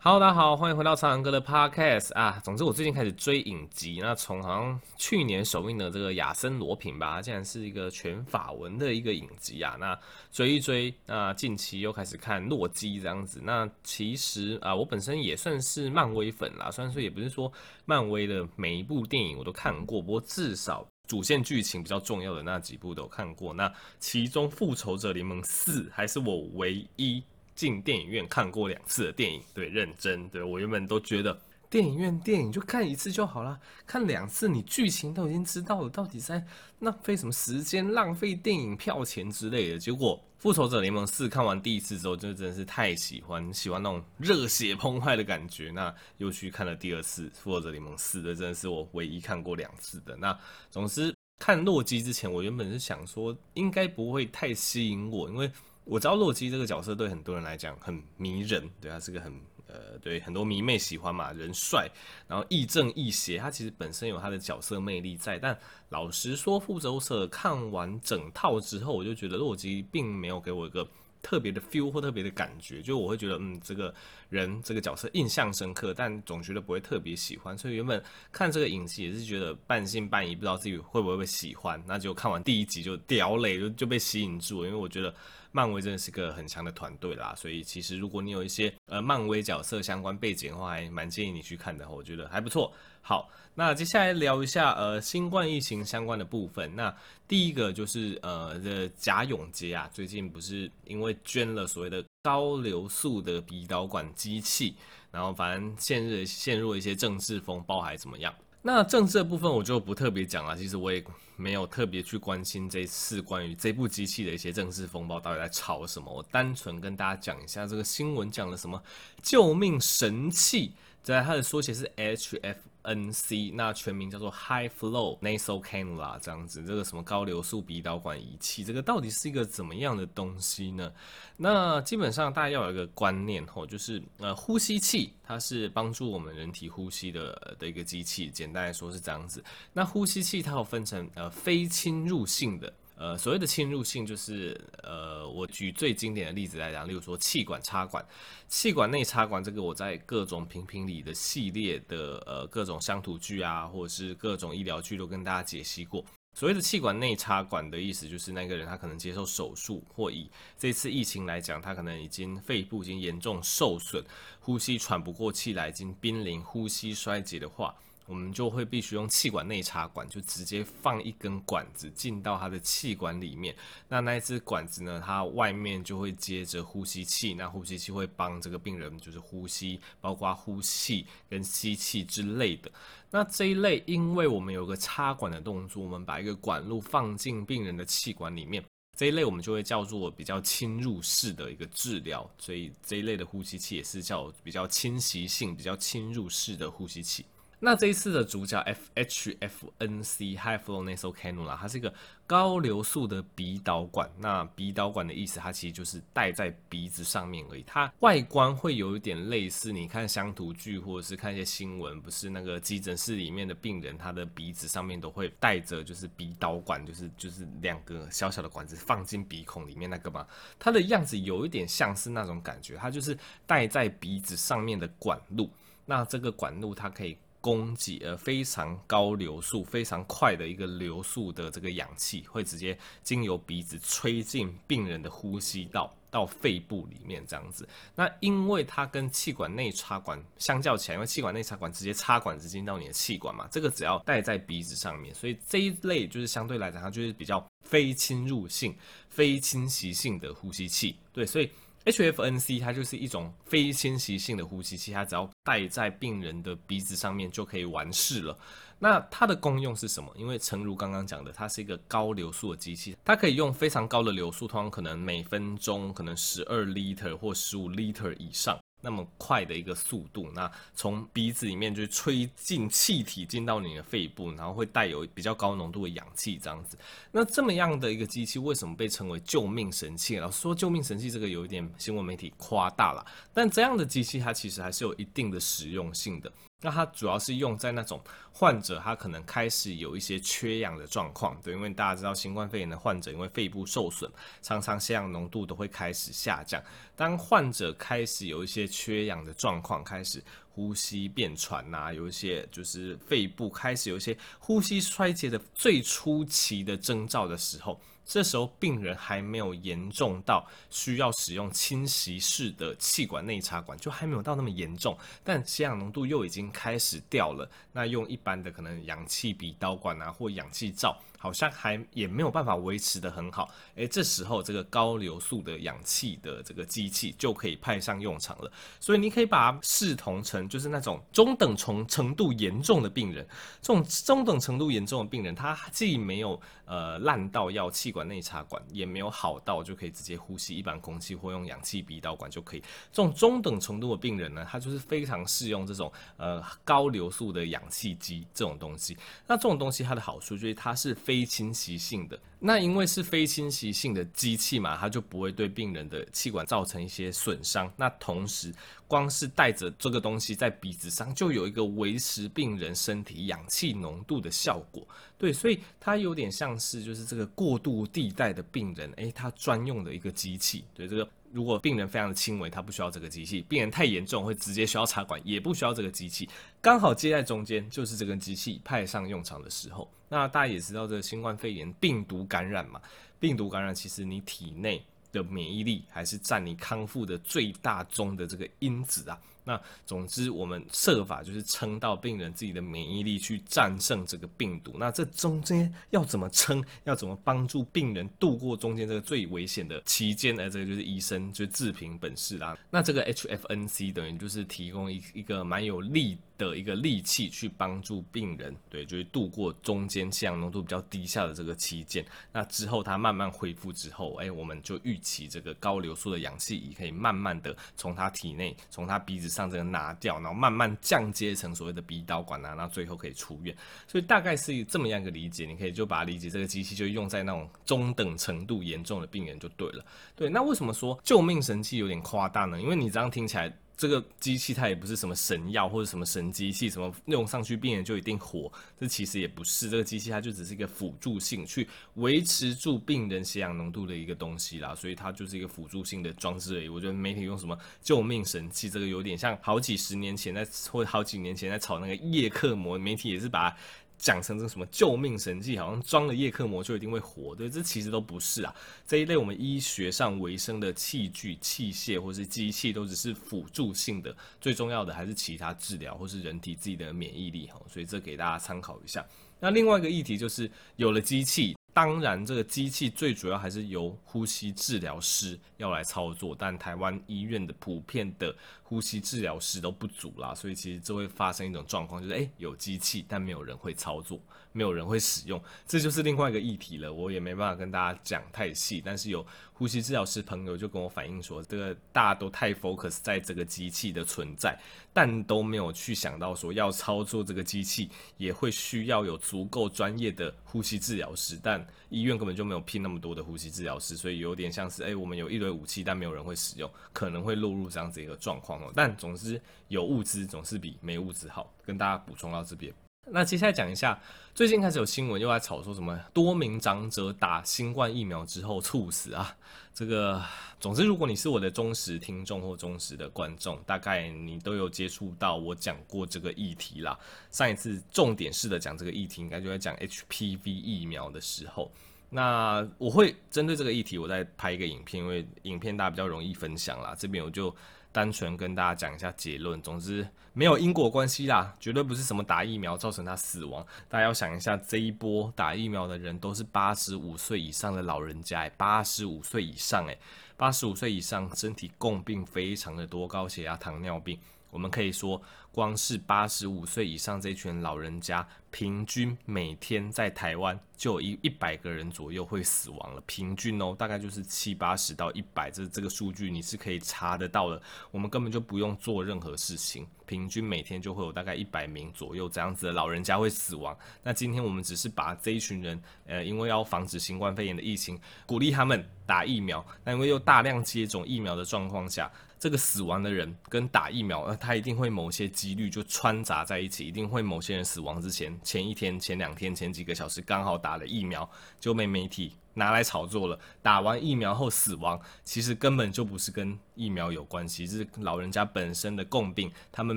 好大家好，欢迎回到苍蓝鸽的 Podcast 啊。总之，我最近开始追影集，那从好像去年首映的这个亚森罗苹吧，竟然是一个全法文的一个影集啊。那追一追，那近期又开始看洛基这样子。那其实啊，我本身也算是漫威粉啦，虽然说也不是说漫威的每一部电影我都看过，不过至少主线剧情比较重要的那几部都看过。那其中《复仇者联盟四》还是我唯一。进电影院看过两次的电影，对，认真，对，我原本都觉得电影院电影就看一次就好了，看两次你剧情都已经知道了，到底在浪费什么时间，浪费电影票钱之类的。结果《复仇者联盟四》看完第一次之后，就真的是太喜欢，喜欢那种热血澎湃的感觉，那又去看了第二次《复仇者联盟四》，这真的是我唯一看过两次的。那总之看洛基之前，我原本是想说应该不会太吸引我，因为。我知道洛基这个角色对很多人来讲很迷人，对，他是个很呃，对很多迷妹喜欢嘛，人帅，然后亦正亦邪，他其实本身有他的角色魅力在。但老实说，复仇者看完整套之后，我就觉得洛基并没有给我一个特别的 feel 或特别的感觉，就我会觉得嗯，这个人这个角色印象深刻，但总觉得不会特别喜欢。所以原本看这个影集也是觉得半信半疑，不知道自己会不会被喜欢。那就看完第一集就屌嘞，就就被吸引住了，因为我觉得。漫威真的是个很强的团队啦，所以其实如果你有一些呃漫威角色相关背景的话，还蛮建议你去看的，我觉得还不错。好，那接下来聊一下呃新冠疫情相关的部分。那第一个就是呃的贾永婕啊，最近不是因为捐了所谓的高流速的鼻导管机器，然后反正陷入陷入一些政治风暴还怎么样？那政治的部分我就不特别讲了，其实我也没有特别去关心这次关于这部机器的一些政治风暴到底在吵什么，我单纯跟大家讲一下这个新闻讲了什么救命神器，在它的缩写是 HF。NC 那全名叫做 High Flow Nasal Cannula 这样子，这个什么高流速鼻导管仪器，这个到底是一个怎么样的东西呢？那基本上大家要有一个观念吼，就是呃呼吸器它是帮助我们人体呼吸的的一个机器，简单来说是这样子。那呼吸器它有分成呃非侵入性的。呃，所谓的侵入性就是，呃，我举最经典的例子来讲，例如说气管插管、气管内插管，这个我在各种评评理的系列的呃各种乡土剧啊，或者是各种医疗剧都跟大家解析过。所谓的气管内插管的意思，就是那个人他可能接受手术，或以这次疫情来讲，他可能已经肺部已经严重受损，呼吸喘不过气来，已经濒临呼吸衰竭的话。我们就会必须用气管内插管，就直接放一根管子进到他的气管里面。那那一支管子呢，它外面就会接着呼吸器，那呼吸器会帮这个病人就是呼吸，包括呼气跟吸气之类的。那这一类，因为我们有个插管的动作，我们把一个管路放进病人的气管里面，这一类我们就会叫做比较侵入式的一个治疗。所以这一类的呼吸器也是叫比较侵袭性、比较侵入式的呼吸器。那这一次的主角 F H F N C High Flow Nasal Cannula，它是一个高流速的鼻导管。那鼻导管的意思，它其实就是戴在鼻子上面而已。它外观会有一点类似，你看乡土剧或者是看一些新闻，不是那个急诊室里面的病人，他的鼻子上面都会带着就是鼻导管，就是就是两个小小的管子放进鼻孔里面那个嘛。它的样子有一点像是那种感觉，它就是戴在鼻子上面的管路。那这个管路它可以。供给呃非常高流速、非常快的一个流速的这个氧气，会直接经由鼻子吹进病人的呼吸道到肺部里面这样子。那因为它跟气管内插管相较起来，因为气管内插管直接插管子进到你的气管嘛，这个只要戴在鼻子上面，所以这一类就是相对来讲，它就是比较非侵入性、非侵袭性的呼吸器。对，所以。HFNC 它就是一种非侵袭性的呼吸器，它只要戴在病人的鼻子上面就可以完事了。那它的功用是什么？因为诚如刚刚讲的，它是一个高流速的机器，它可以用非常高的流速，通常可能每分钟可能十二 liter 或十五 liter 以上。那么快的一个速度，那从鼻子里面就吹进气体进到你的肺部，然后会带有比较高浓度的氧气这样子。那这么样的一个机器为什么被称为救命神器？老实说，救命神器这个有一点新闻媒体夸大了，但这样的机器它其实还是有一定的实用性的。那它主要是用在那种患者他可能开始有一些缺氧的状况，对，因为大家知道新冠肺炎的患者因为肺部受损，常常血氧浓度都会开始下降。当患者开始有一些缺氧的状况，开始呼吸变喘呐、啊，有一些就是肺部开始有一些呼吸衰竭的最初期的征兆的时候。这时候病人还没有严重到需要使用侵袭式的气管内插管，就还没有到那么严重，但血氧浓度又已经开始掉了。那用一般的可能氧气鼻导管啊，或氧气罩。好像还也没有办法维持得很好，诶，这时候这个高流速的氧气的这个机器就可以派上用场了。所以你可以把它视同成就是那种中等程程度严重的病人，这种中等程度严重的病人，他既没有呃烂到要气管内插管，也没有好到就可以直接呼吸一般空气或用氧气鼻导管就可以。这种中等程度的病人呢，他就是非常适用这种呃高流速的氧气机这种东西。那这种东西它的好处就是它是。非侵袭性的，那因为是非侵袭性的机器嘛，它就不会对病人的气管造成一些损伤。那同时，光是带着这个东西在鼻子上，就有一个维持病人身体氧气浓度的效果。对，所以它有点像是就是这个过渡地带的病人，诶，他专用的一个机器。对，这个。如果病人非常的轻微，他不需要这个机器；病人太严重，会直接需要插管，也不需要这个机器。刚好接在中间，就是这个机器派上用场的时候。那大家也知道，这个新冠肺炎病毒感染嘛，病毒感染其实你体内的免疫力还是占你康复的最大宗的这个因子啊。那总之，我们设法就是撑到病人自己的免疫力去战胜这个病毒。那这中间要怎么撑？要怎么帮助病人度过中间这个最危险的期间？呢这个就是医生就自凭本事啦。那这个 HFNC 等于就是提供一一个蛮有力的一个利器去帮助病人，对，就是度过中间气氧浓度比较低下的这个期间。那之后他慢慢恢复之后，哎，我们就预期这个高流速的氧气仪可以慢慢的从他体内，从他鼻子上。这个拿掉，然后慢慢降阶成所谓的鼻导管啊，那最后可以出院。所以大概是这么样一个理解，你可以就把它理解这个机器就用在那种中等程度严重的病人就对了。对，那为什么说救命神器有点夸大呢？因为你这样听起来。这个机器它也不是什么神药或者什么神机器，什么用上去病人就一定活，这其实也不是。这个机器它就只是一个辅助性去维持住病人血氧浓度的一个东西啦，所以它就是一个辅助性的装置而已。我觉得媒体用什么救命神器，这个有点像好几十年前在或好几年前在炒那个叶克膜，媒体也是把。讲成这什么救命神器，好像装了叶克膜就一定会活，对，这其实都不是啊。这一类我们医学上维生的器具、器械或是机器，都只是辅助性的，最重要的还是其他治疗或是人体自己的免疫力哈。所以这给大家参考一下。那另外一个议题就是，有了机器。当然，这个机器最主要还是由呼吸治疗师要来操作，但台湾医院的普遍的呼吸治疗师都不足啦，所以其实就会发生一种状况，就是诶，有机器，但没有人会操作，没有人会使用，这就是另外一个议题了。我也没办法跟大家讲太细，但是有呼吸治疗师朋友就跟我反映说，这个大家都太 focus 在这个机器的存在，但都没有去想到说要操作这个机器也会需要有足够专业的呼吸治疗师，但医院根本就没有聘那么多的呼吸治疗师，所以有点像是，诶，我们有一堆武器，但没有人会使用，可能会落入这样子一个状况哦。但总之，有物资总是比没物资好，跟大家补充到这边。那接下来讲一下，最近开始有新闻又在炒说什么多名长者打新冠疫苗之后猝死啊。这个，总之，如果你是我的忠实听众或忠实的观众，大概你都有接触到我讲过这个议题啦。上一次重点式的讲这个议题，应该就在讲 HPV 疫苗的时候。那我会针对这个议题，我再拍一个影片，因为影片大家比较容易分享啦。这边我就。单纯跟大家讲一下结论，总之没有因果关系啦，绝对不是什么打疫苗造成他死亡。大家要想一下，这一波打疫苗的人都是八十五岁以上的老人家，八十五岁以上，哎，八十五岁以上身体共病非常的多，高血压、糖尿病。我们可以说，光是八十五岁以上这群老人家，平均每天在台湾就有一一百个人左右会死亡了。平均哦，大概就是七八十到一百，这这个数据你是可以查得到的。我们根本就不用做任何事情，平均每天就会有大概一百名左右这样子的老人家会死亡。那今天我们只是把这一群人，呃，因为要防止新冠肺炎的疫情，鼓励他们打疫苗。那因为又大量接种疫苗的状况下，这个死亡的人跟打疫苗，呃，他一定会某些几率就穿杂在一起，一定会某些人死亡之前，前一天、前两天、前几个小时刚好打了疫苗，就被媒体拿来炒作了。打完疫苗后死亡，其实根本就不是跟疫苗有关系，是老人家本身的共病，他们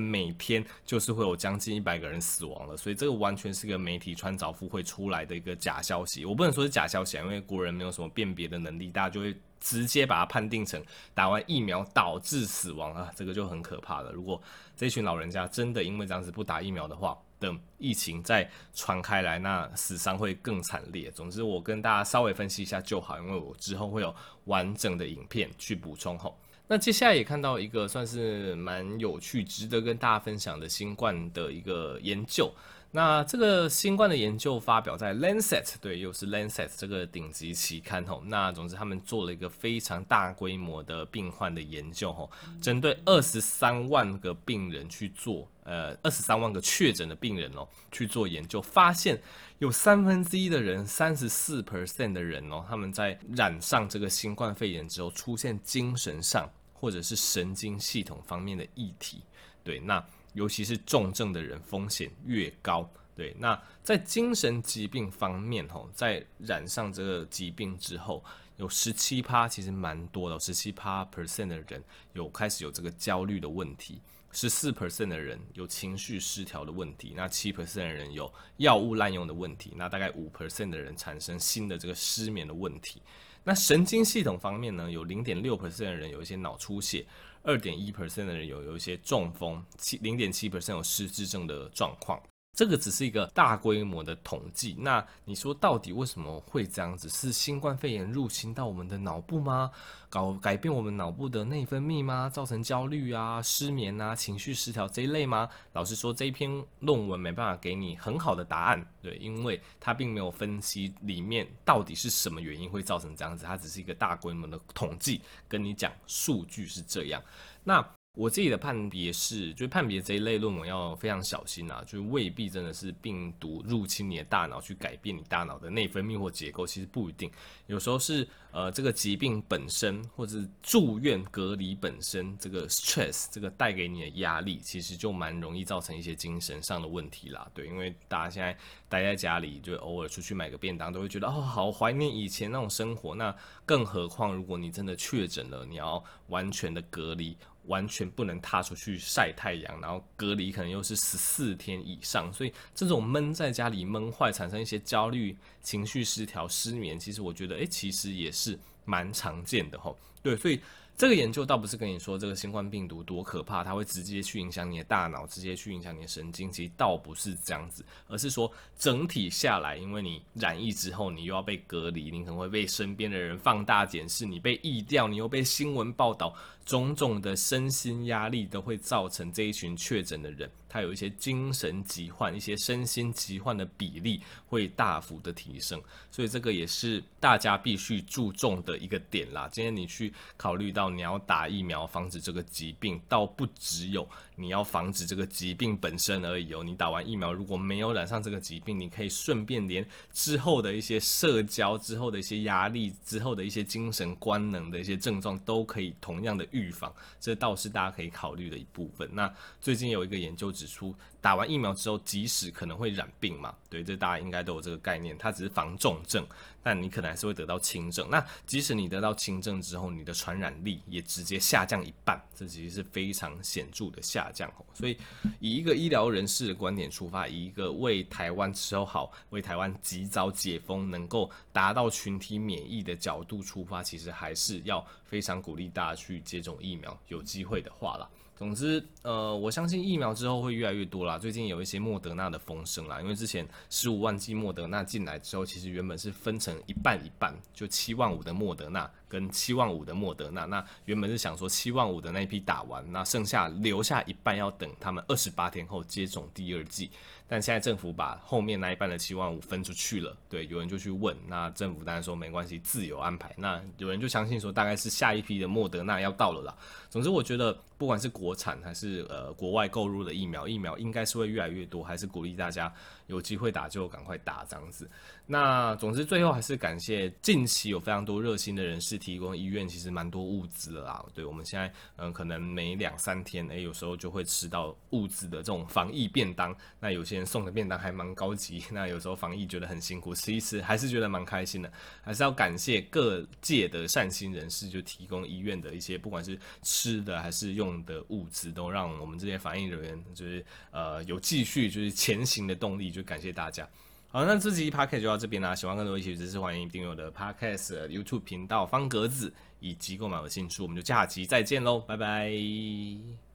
每天就是会有将近一百个人死亡了，所以这个完全是个媒体穿凿附会出来的一个假消息。我不能说是假消息，因为国人没有什么辨别的能力，大家就会。直接把它判定成打完疫苗导致死亡啊，这个就很可怕了。如果这群老人家真的因为这样子不打疫苗的话，等疫情再传开来，那死伤会更惨烈。总之，我跟大家稍微分析一下就好，因为我之后会有完整的影片去补充吼。那接下来也看到一个算是蛮有趣、值得跟大家分享的新冠的一个研究。那这个新冠的研究发表在《Lancet》，对，又是《Lancet》这个顶级期刊吼。那总之，他们做了一个非常大规模的病患的研究吼，针对二十三万个病人去做，呃，二十三万个确诊的病人哦去做研究，发现有三分之一的人，三十四 percent 的人哦，他们在染上这个新冠肺炎之后，出现精神上或者是神经系统方面的议题。对，那。尤其是重症的人风险越高，对。那在精神疾病方面，吼，在染上这个疾病之后，有十七趴，其实蛮多的，十七趴 percent 的人有开始有这个焦虑的问题，十四 percent 的人有情绪失调的问题，那七 percent 的人有药物滥用的问题，那大概五 percent 的人产生新的这个失眠的问题。那神经系统方面呢，有零点六 percent 的人有一些脑出血。二点一 percent 的人有有一些中风，七零点七 percent 有失智症的状况。这个只是一个大规模的统计。那你说到底为什么会这样子？是新冠肺炎入侵到我们的脑部吗？搞改变我们脑部的内分泌吗？造成焦虑啊、失眠啊、情绪失调这一类吗？老实说，这一篇论文没办法给你很好的答案，对，因为它并没有分析里面到底是什么原因会造成这样子，它只是一个大规模的统计，跟你讲数据是这样。那我自己的判别是，就是判别这一类论文要非常小心啊，就是未必真的是病毒入侵你的大脑去改变你大脑的内分泌或结构，其实不一定，有时候是呃这个疾病本身，或者是住院隔离本身这个 stress 这个带给你的压力，其实就蛮容易造成一些精神上的问题啦。对，因为大家现在待在家里，就偶尔出去买个便当，都会觉得哦，好怀念以前那种生活。那更何况如果你真的确诊了，你要完全的隔离。完全不能踏出去晒太阳，然后隔离可能又是十四天以上，所以这种闷在家里闷坏，产生一些焦虑、情绪失调、失眠，其实我觉得，诶，其实也是蛮常见的吼。对，所以。这个研究倒不是跟你说这个新冠病毒多可怕，它会直接去影响你的大脑，直接去影响你的神经，其实倒不是这样子，而是说整体下来，因为你染疫之后，你又要被隔离，你可能会被身边的人放大检视，你被疫掉，你又被新闻报道，种种的身心压力都会造成这一群确诊的人。它有一些精神疾患、一些身心疾患的比例会大幅的提升，所以这个也是大家必须注重的一个点啦。今天你去考虑到你要打疫苗防止这个疾病，倒不只有你要防止这个疾病本身而已哦。你打完疫苗如果没有染上这个疾病，你可以顺便连之后的一些社交、之后的一些压力、之后的一些精神官能的一些症状都可以同样的预防，这倒是大家可以考虑的一部分。那最近有一个研究。指出打完疫苗之后，即使可能会染病嘛，对，这大家应该都有这个概念。它只是防重症，但你可能还是会得到轻症。那即使你得到轻症之后，你的传染力也直接下降一半，这其实是非常显著的下降。所以，以一个医疗人士的观点出发，以一个为台湾守好、为台湾及早解封、能够达到群体免疫的角度出发，其实还是要非常鼓励大家去接种疫苗。有机会的话啦。总之，呃，我相信疫苗之后会越来越多啦。最近有一些莫德纳的风声啦，因为之前十五万剂莫德纳进来之后，其实原本是分成一半一半，就七万五的莫德纳跟七万五的莫德纳。那原本是想说七万五的那一批打完，那剩下留下一半要等他们二十八天后接种第二剂。但现在政府把后面那一半的七万五分出去了，对，有人就去问，那政府当然说没关系，自由安排。那有人就相信说，大概是下一批的莫德纳要到了啦。总之，我觉得不管是国产还是呃国外购入的疫苗，疫苗应该是会越来越多，还是鼓励大家有机会打就赶快打这样子。那总之最后还是感谢近期有非常多热心的人士提供医院其实蛮多物资了啦。对，我们现在嗯，可能每两三天，诶，有时候就会吃到物资的这种防疫便当。那有些人送的便当还蛮高级，那有时候防疫觉得很辛苦，吃一吃还是觉得蛮开心的。还是要感谢各界的善心人士，就提供医院的一些不管是吃的还是用的物资，都让我们这些防疫人员就是呃有继续就是前行的动力。就感谢大家。好，那这集 podcast 就到这边啦。喜欢更多一起支持，欢迎订阅我的 podcast YouTube 频道方格子，以及购买我的新书。我们就下集再见喽，拜拜。